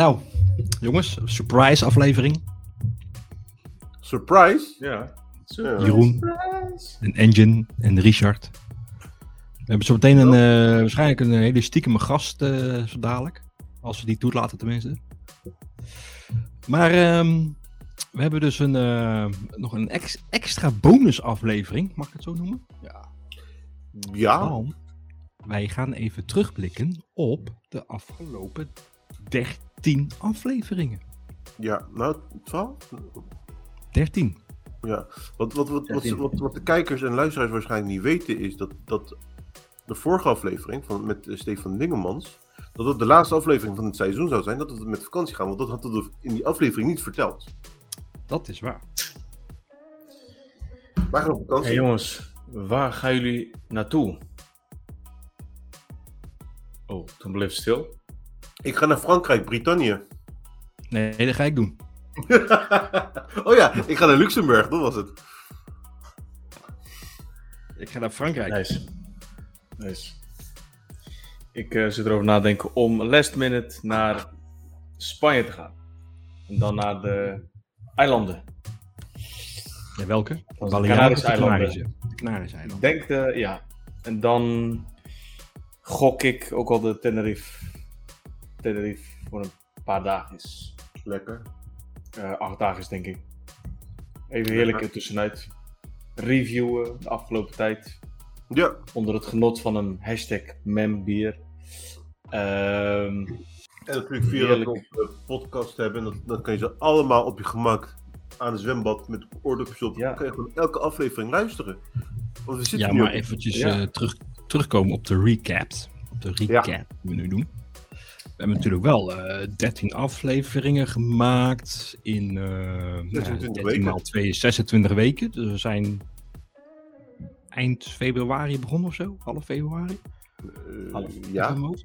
Nou, jongens, surprise aflevering. Surprise? Ja. Ja. Jeroen, en Engine en Richard. We hebben zo meteen een, eh, waarschijnlijk een hele stiekeme gast eh, zo dadelijk. Als we die toelaten tenminste. Maar ehm, we hebben dus een, eh, nog een ex- extra bonusaflevering, mag ik het zo noemen? Ja. Ja. Want wij gaan even terugblikken op de afgelopen 13 afleveringen. Ja, nou, 12? 13. Ja. Wat, wat, wat, wat, 13. wat, wat de kijkers en luisteraars waarschijnlijk niet weten is dat, dat de vorige aflevering van, met Stefan Dingemans, dat het de laatste aflevering van het seizoen zou zijn, dat we met vakantie gaan. Want dat hadden we in die aflevering niet verteld. Dat is waar. Wij gaan op vakantie. Hey jongens, waar gaan jullie naartoe? Oh, toen bleef stil. Ik ga naar Frankrijk, Brittannië. Nee, dat ga ik doen. oh ja, ik ga naar Luxemburg, dat was het. Ik ga naar Frankrijk. Nice. Nice. Ik eh, zit erover nadenken om last minute naar Spanje te gaan. En dan naar de eilanden. Ja, welke? de eilanden. Canarische? De Canarische eilanden. denk de, ja. En dan gok ik ook al de Tenerife. Tenerife voor een paar dagen is. Lekker. Eh, acht dagen is denk ik. Even heerlijk ertussenuit. Reviewen de afgelopen tijd. Ja, Onder het genot van een hashtag membier. Ehm en natuurlijk via dat we de podcast hebben. Dat, dan kan je ze allemaal op je gemak aan het zwembad met oordopjes op. Ja. Dan kan je gewoon elke aflevering luisteren. Want we zitten Ja, nu maar op- eventjes Ja. eh, terug, terugkomen op de recaps. Op de recap die we nu doen. We hebben natuurlijk wel eh 13 afleveringen gemaakt in nou ja, 26 13 weken. maal 2 is 26 weken. Dus we zijn eind februari begonnen of zo, half februari. Eh, Half. ja, volgens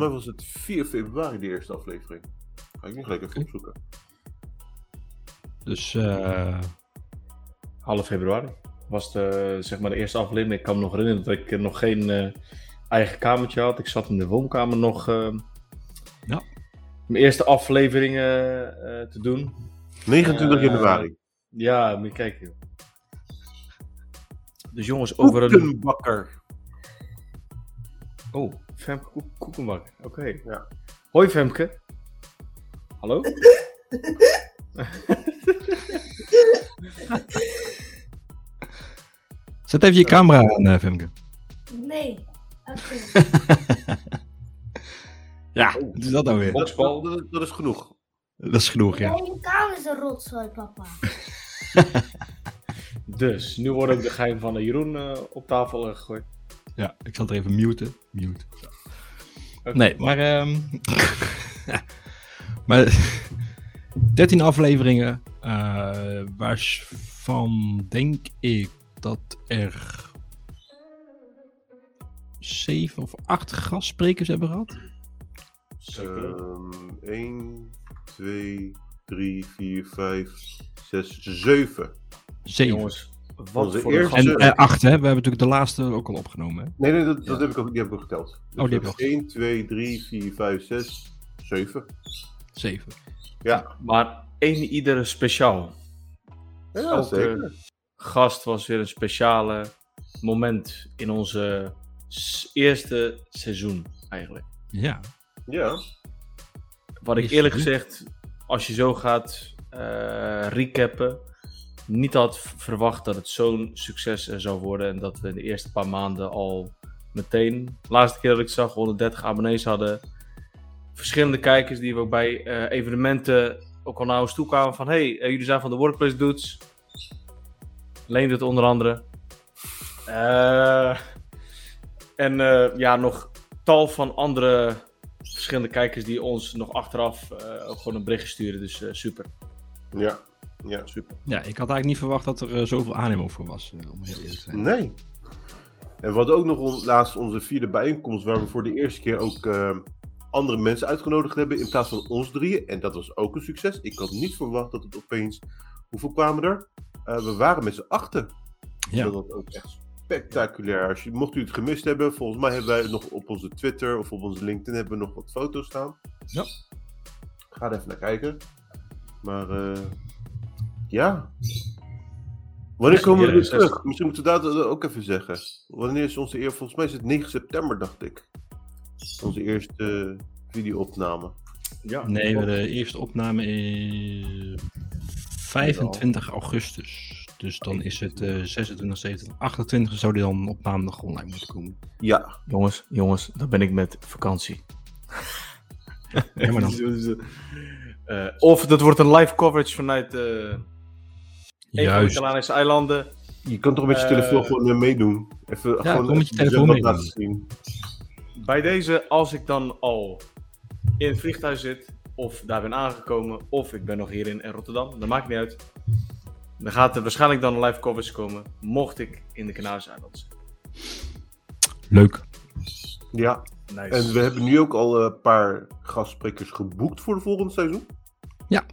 mij was het 4 februari de eerste aflevering. Ga ik gelijk even Oké. opzoeken. Dus eh, half februari was de, zeg maar de eerste aflevering. Ik kan me nog herinneren dat ik nog geen eigen kamertje had. Ik zat in de woonkamer nog Ja. mijn eerste afleveringen eh, te doen. 29 Eh, januari. Ja, moet je kijken. joh. Dus jongens, over een... Koekenbakker. Oh, Femke Koek- Koekenbak. Oké. Ja. Hoi Femke. Hallo? zet even je camera aan, eh, Femke. Nee. Oké. Ja, wat is dat nou weer? Dat, Boksbal. dat, dat is genoeg. Dat is genoeg, De ja. hele kamer is een rotzooi, papa. Dus, nu wordt ook de geheim van de Jeroen eh, op tafel eh, gegooid. Ja, ik zal het er even muten. Mute. Oké. Nee, maar. ehm maar 13 afleveringen. eh waarvan denk ik dat er. 7 of 8 gastsprekers hebben gehad. Ehm 1, 2, 3, 4, 5, 6, 7. 7. Jongens, wat voor eerste- een En eh 8, hè? We hebben natuurlijk de laatste ook al opgenomen. Hè? Nee, nee, dat, dat Ja. heb ik ook, die heb ik ook geteld. Oh, die heb ook. 1, 2, 3, 4, 5, 6, 7. 7. Ja, Maar één iedere speciaal. ja Elke zeker. gast was weer een speciale moment in onze eerste seizoen eigenlijk. Ja. Ja, Wat ik eerlijk gezegd, als je zo gaat eh recappen, niet had verwacht dat het zo'n succes eh, zou worden. En dat we in de eerste paar maanden al meteen, de laatste keer dat ik zag, 130 abonnees hadden. Verschillende kijkers die we ook bij eh, evenementen ook al naar ons toe kwamen van... Hey, jullie zijn van de Workplace Dudes. Leende het onder andere. Eh, en eh, ja, nog tal van andere verschillende kijkers die ons nog achteraf eh, ook gewoon een berichtje sturen. Dus eh, super, ja, ja. super. ja, ik had eigenlijk niet verwacht dat er eh, zoveel animo voor was. eh, om heel eerlijk te zijn. Nee. En we hadden ook nog on- laatst onze vierde bijeenkomst, waar we voor de eerste keer ook eh, andere mensen uitgenodigd hebben in plaats van ons drieën. En dat was ook een succes. Ik had niet verwacht dat het opeens. Hoeveel kwamen er? Eh, we waren met z'n achten. Ja. Dat was ook echt spectaculair. Als je, mocht u het gemist hebben, volgens mij hebben wij nog op onze Twitter of op onze LinkedIn hebben we nog wat foto's staan. Ja. Ga er even naar kijken. Maar eh, ja. Wanneer komen we weer 64. terug? Misschien moeten we dat ook even zeggen. Wanneer is onze eerste? Volgens mij is het 9 september, dacht ik. Onze eerste eh, video-opname. Ja, Nee, de eerste opname is 25 augustus. Dus dan is het eh 26, 27, 28 zou die dan op maandag online moeten komen. Ja, Jongens, jongens, dan ben ik met vakantie. Ja, maar dan. Eh, of dat wordt een live coverage vanuit eh een van de. Canarische eilanden. je kan toch met je Eh, telefoon gewoon meedoen. Even Ja, gewoon kom met je telefoon meedoen. laten zien. Bij deze, als ik dan al in het vliegtuig zit, of daar ben aangekomen, of ik ben nog hier in Rotterdam, dat maakt niet uit. Dan gaat er waarschijnlijk dan een live coverage komen, mocht ik in de Canarische eilanden zijn. Leuk. Ja, Nice. en we hebben nu ook al een paar gastsprekers geboekt voor de volgende seizoen. Ja,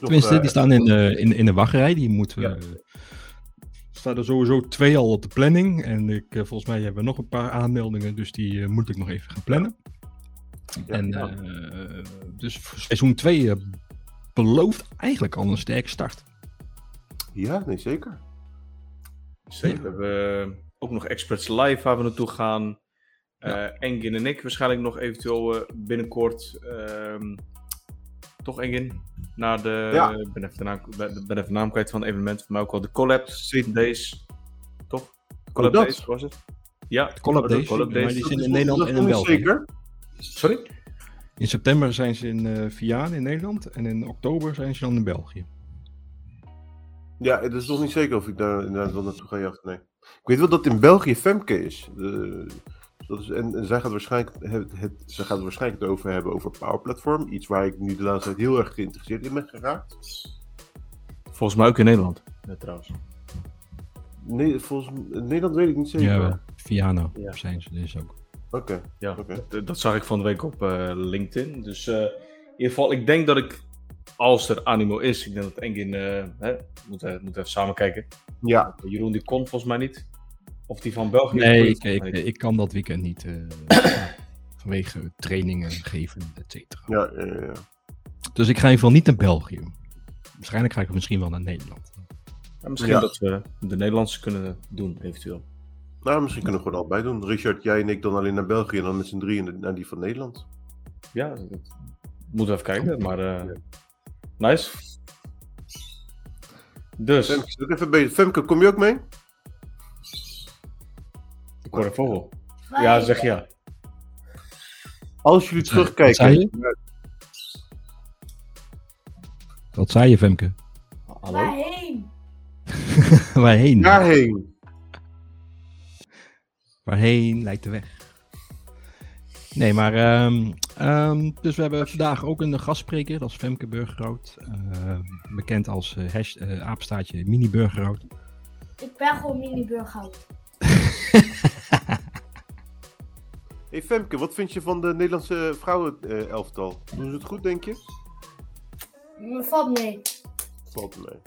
Tenminste, eh, die staan in, de in, in de wachtrij. Die moeten we. Ja. Er staan er sowieso twee al op de planning. En ik, eh, volgens mij hebben we nog een paar aanmeldingen. Dus die eh, moet ik nog even gaan plannen. ja, en, ja. eh, dus seizoen 2 belooft eigenlijk al een sterke start. Ja, nee, zeker. Zeker. We hebben ook nog Experts Live waar we naartoe gaan. Eh Engin en ik waarschijnlijk nog eventueel eh, binnenkort. ehm, toch Engin? Naar de. Ja. Ik ben even de naam, ben, ben even de naam kwijt van het evenement. Voor mij ook wel de Collab Days. Toch? Collab dat? Days was het? Ja, Collab de Days, Collab maar Days. die Dat zijn in Nederland en in België. Zeker. Sorry? In september zijn ze in eh Vianen in Nederland. En in oktober zijn ze dan in België. Ja, het is nog niet zeker of ik daar inderdaad wel naartoe ga, ja of nee. Ik weet wel dat in België Femke is. De, dat is en, en zij gaat waarschijnlijk het, het, zij gaat het waarschijnlijk over hebben over Power Platform. Iets waar ik nu de laatste tijd heel erg geïnteresseerd in ben geraakt. Volgens mij ook in Nederland. Ja, trouwens. Nee, volgens mij- Nederland weet ik niet zeker. Ja, Vianen Ja. zijn ze dus ook. Oké, Ja, oké. dat, dat zag ik van de week op eh, LinkedIn. Dus eh, in ieder geval, ik denk dat ik, als er animo is, ik denk dat Engin, eh hè, moeten moet even samen kijken. Ja, Jeroen die kon volgens mij niet. Of die van België. Nee, ik, ik, kan dat weekend niet. eh, vanwege trainingen geven, et cetera. ja, ja, ja. Dus ik ga in ieder geval niet naar België. Waarschijnlijk ga ik misschien wel naar Nederland. Ja, misschien Ja. dat we de Nederlandse kunnen doen, eventueel. Nou, misschien kunnen we gewoon allebei doen. Richard, jij en ik dan alleen naar België en dan met z'n drieën naar die van Nederland. Ja, dat moeten we even kijken. Maar eh, nice. Dus, Femke, even bij. Femke, kom je ook mee? ik hoor een vogel. Ja, zeg ja. Als jullie Wat zei terugkijken. je? Wat zei je, Femke? Hallo? Waarheen? Waarheen? Daarheen. Waarheen lijkt de weg. Nee, maar. ehm, ehm, dus we hebben vandaag ook een gastspreker, dat is Femke Burgerhout. Ehm, bekend als eh hash, eh, apenstaartje Mini Burgerhout. Ik ben gewoon mini-burghout. Hey Femke, wat vind je van de Nederlandse vrouwen-elftal? Doen ze het goed, denk je? Valt mee. Valt mee.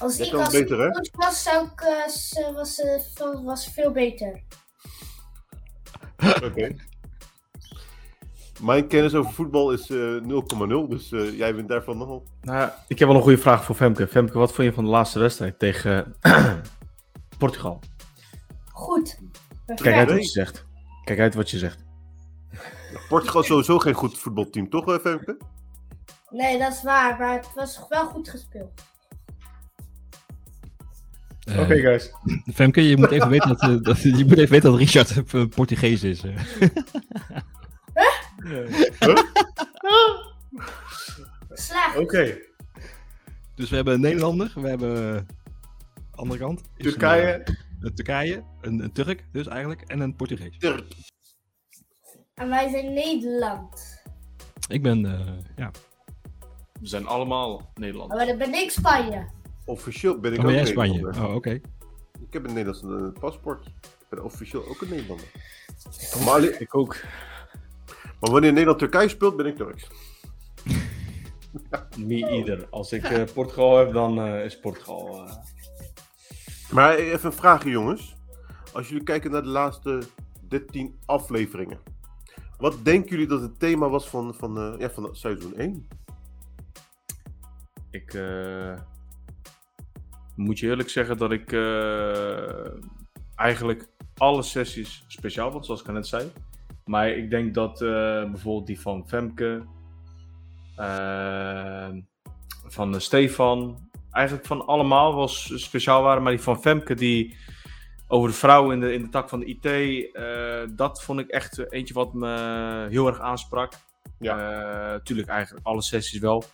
Als Jij ik kan als beter, hè? was, zou ik, eh, was, veel- was veel beter. Oké. Mijn kennis over voetbal is eh 0,0, dus eh, jij bent daarvan nogal. Nou, ik heb wel een goede vraag voor Femke. Femke, wat vond je van de laatste wedstrijd tegen eh, Portugal? Goed. Kijk uit wat je zegt. Kijk uit wat je zegt. Portugal is sowieso geen goed voetbalteam, toch, eh, Femke? Nee, dat is waar, maar het was wel goed gespeeld. Eh, guys. Femke, je moet even weten dat, eh, dat, je moet even weten dat Richard eh, Portugees is. Slecht. Oké. Dus we hebben een Nederlander, we hebben. eh, andere kant. een, Turkije. eh, Een, Turkije, een, een Turk dus eigenlijk, en een Portugees. Turk. En wij zijn Nederland. Ik ben, eh, ja. We zijn allemaal Nederlanders. Maar dan ben ik Spanje. Officieel ben ik Oh, ook ben jij Spanje? Nederlander. Oh, oké. Ik heb een Nederlands paspoort. Ik ben officieel ook een Nederlander. Maar, alleen- Ik ook. Maar wanneer Nederland-Turkije speelt, ben ik Turks. Me either. Als ik eh, Portugal heb, dan eh, is Portugal. eh, Maar even een vraagje, jongens. Als jullie kijken naar de laatste 13 afleveringen. Wat denken jullie dat het thema was van, van, ja, van seizoen 1? ik moet je eerlijk zeggen dat ik eigenlijk alle sessies speciaal vond, zoals ik net zei. Maar ik denk dat eh, bijvoorbeeld die van Femke, eh, van de Stefan, eigenlijk van allemaal was speciaal waren. Maar die van Femke, die over de vrouwen in de, in de tak van de IT, eh, dat vond ik echt eentje wat me heel erg aansprak. Ja. tuurlijk eigenlijk alle sessies wel.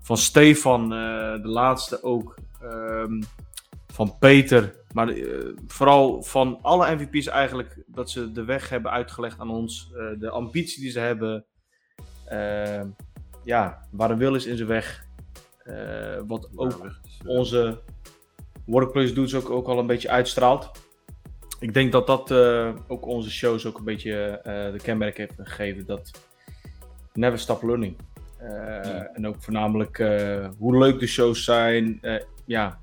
Van Stefan, eh, de laatste ook. Ehm, van Peter. Maar eh, vooral van alle MVP's eigenlijk. Dat ze de weg hebben uitgelegd aan ons. eh, de ambitie die ze hebben. Ehm, ja, waar een wil is in zijn weg. Eh, wat ook eh, onze workplace dudes ook, ook al een beetje uitstraalt. Ik denk dat dat eh, ook onze shows ook een beetje eh, de kenmerk heeft gegeven. Dat never stop learning. Eh, En ook voornamelijk eh, hoe leuk de shows zijn. Eh, ja.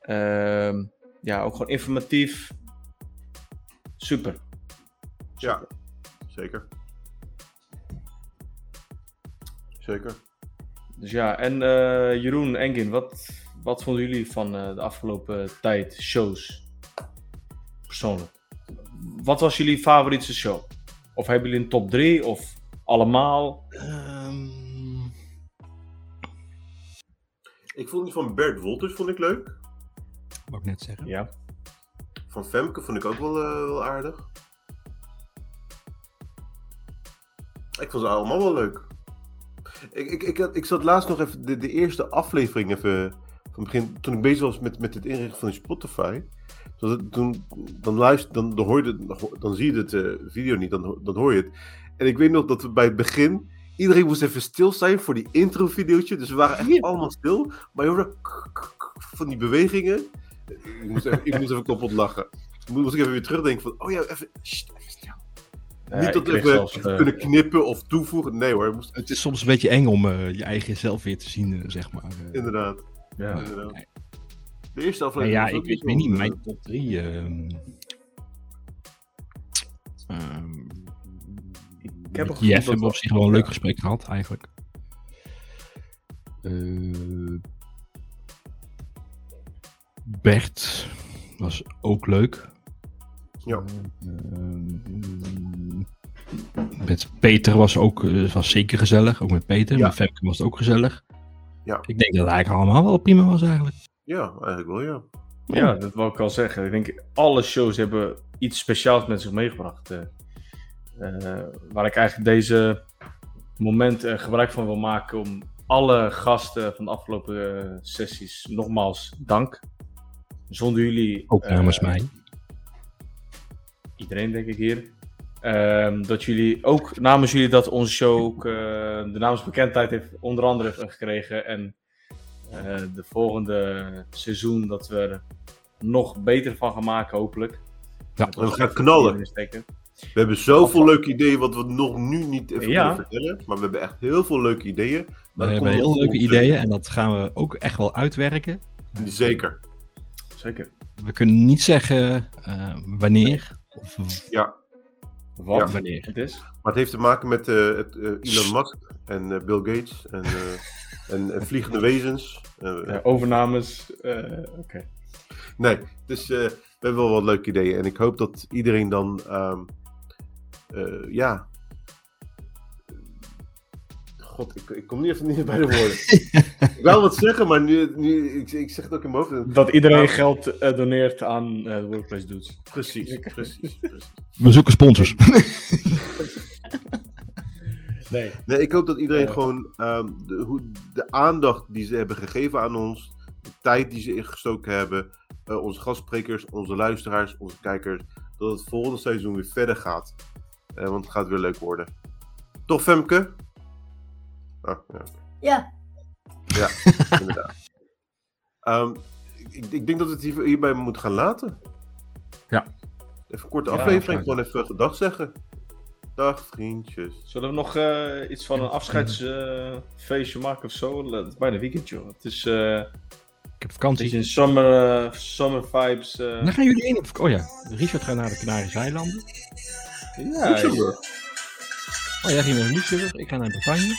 Ehm, ja, ook gewoon informatief. Super. Ja, zeker. Zeker. Dus ja, en eh, Jeroen, Engin, wat, wat vonden jullie van eh, de afgelopen tijd shows? Persoonlijk. Wat was jullie favoriete show? Of hebben jullie een top 3 of allemaal? Ehm, Ik vond die van Bert Wolters vond ik leuk. Wou ik net zeggen. Ja. Van Femke vond ik ook wel, eh, wel aardig. Ik vond ze allemaal wel leuk. Ik, ik, ik, had- ik zat laatst nog even de, de eerste aflevering even van begin, toen ik bezig was met, met het inrichten van die Spotify. Toen, dan, luister, dan, dan, hoor je het, dan, zie je het eh, video niet, dan, dan hoor je het. En ik weet nog dat we bij het begin, iedereen moest even stil zijn voor die intro-videootje. Dus we waren echt allemaal stil. Maar je hoorde van die bewegingen. Ik moest even, ik moest even kapot lachen. Moest ik even weer terugdenken van, oh ja, even, even stil. Ja, Niet dat we zelfs, eh, kunnen knippen of toevoegen. Nee hoor, moest, Het is soms een beetje eng om eh, je eigen zelf weer te zien, eh, zeg maar. Inderdaad. ja. inderdaad. nee. De eerste aflevering. ja, ik ook weet, niet, mijn top 3. ehm ehm, Ik heb Jeff dat hebben op zich wel een leuk gesprek gehad, eigenlijk. Eh, Bert was ook leuk. Ja. Ehm, met Peter was ook eh, was zeker gezellig. Ook met Peter. Ja. Met Femke was het ook gezellig. Ja. Ik denk dat het eigenlijk allemaal wel prima was eigenlijk. Ja, eigenlijk wel, ja. Ja, dat wil ik al zeggen. Ik denk, alle shows hebben iets speciaals met zich meegebracht. eh. Eh, waar ik eigenlijk deze moment eh, gebruik van wil maken om alle gasten van de afgelopen sessies nogmaals dank. Zonder jullie... Ook namens eh, mij. Iedereen denk ik hier. Ehm, dat jullie ook namens jullie dat onze show ook eh, de naamsbekendheid heeft onder andere gekregen. En eh, de volgende seizoen dat we er nog beter van gaan maken, hopelijk. Ja, we gaan knallen. We hebben zoveel leuke ideeën wat we nog nu niet even Ja. kunnen vertellen. Maar we hebben echt heel veel leuke ideeën. We hebben heel leuke ideeën en dat gaan we ook echt wel uitwerken. Zeker. Zeker. We kunnen niet zeggen eh, wanneer of Ja. Wat Ja. wanneer. het is. Maar het heeft te maken met eh, het, eh, Elon Musk en eh, Bill Gates en, eh, en, en vliegende wezens. Eh, Ja, overnames. eh, Oké. Nee, dus eh, we hebben wel wat leuke ideeën. En ik hoop dat iedereen dan, ehm, eh, ja... God, ik, ik kom niet even niet bij de woorden. ik wou wat zeggen, maar nu, nu ik, ik zeg het ook in mijn hoofd. Dat iedereen Ja. geld eh, doneert aan eh, de Workplace Dudes. Precies, precies, precies. We zoeken sponsors. Nee. Nee, ik hoop dat iedereen Ja. gewoon ehm, de, hoe, de aandacht die ze hebben gegeven aan ons, de tijd die ze ingestoken hebben, eh, onze gastsprekers, onze luisteraars, onze kijkers, dat het volgende seizoen weer verder gaat. Eh, want het gaat weer leuk worden. Toch, Femke? Ah, ja, Ja, inderdaad. Ehm, ik, ik denk dat we het hier, hierbij moeten gaan laten. Ja. Even een korte Ja, aflevering, gewoon even gedag zeggen. Dag, vriendjes. Zullen we nog eh, iets van een afscheidsfeestje maken of zo? Het is bijna weekend, joh. Het is eh, Ik heb vakantie. beetje een summer, eh, summer vibes. eh. Dan gaan jullie heen op vakantie. Oh ja, Richard gaat naar de Canarische eilanden. Ja, Luxemburg. Oh, jij ging naar Luxemburg. Ik ga naar Bretagne.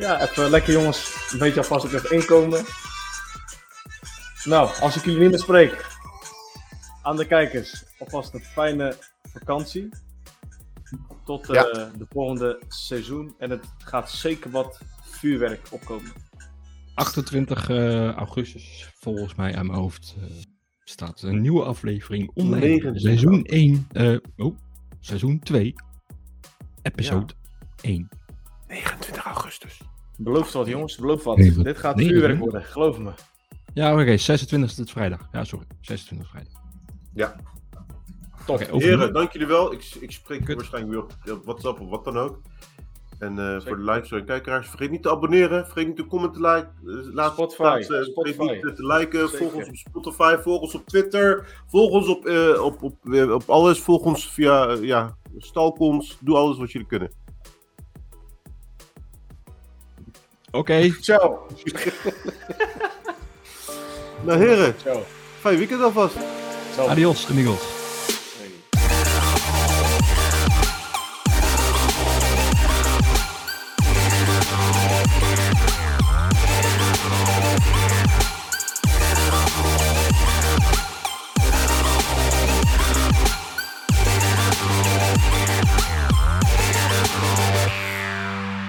Ja, even lekker jongens. Een beetje alvast op even inkomen. Nou, als ik jullie niet meer spreek. Aan de kijkers, alvast een fijne vakantie. Tot eh, Ja. de volgende seizoen. En het gaat zeker wat vuurwerk opkomen. 28 eh, augustus, volgens mij aan mijn hoofd, eh, staat een nieuwe aflevering online. 29. Seizoen 1, eh, oh, seizoen 2, episode 1. 29 augustus. Beloof wat jongens, beloof wat. Nee, Dit gaat nee, vuurwerk nee. worden, geloof me. Ja, oké, 26 is het vrijdag. Ja, sorry, 26 is vrijdag. Ja. Top. Oké, over- Heren, dank jullie wel. Ik, ik spreek Kut. waarschijnlijk weer op WhatsApp of wat dan ook. En eh, voor de likes en kijkeraars, vergeet niet te abonneren. Vergeet niet te commenten, like, eh, Spotify, plaatsen. Spotify. Vergeet niet te liken. Zeker. Volg ons op Spotify, volg ons op Twitter. Volg ons op, eh, op, op, eh, op alles. Volg ons via, eh, ja, stalk ons. Doe alles wat jullie kunnen. Oké, Ciao. Nou heren, Ciao. fijn weekend alvast. Ciao. adios amigos.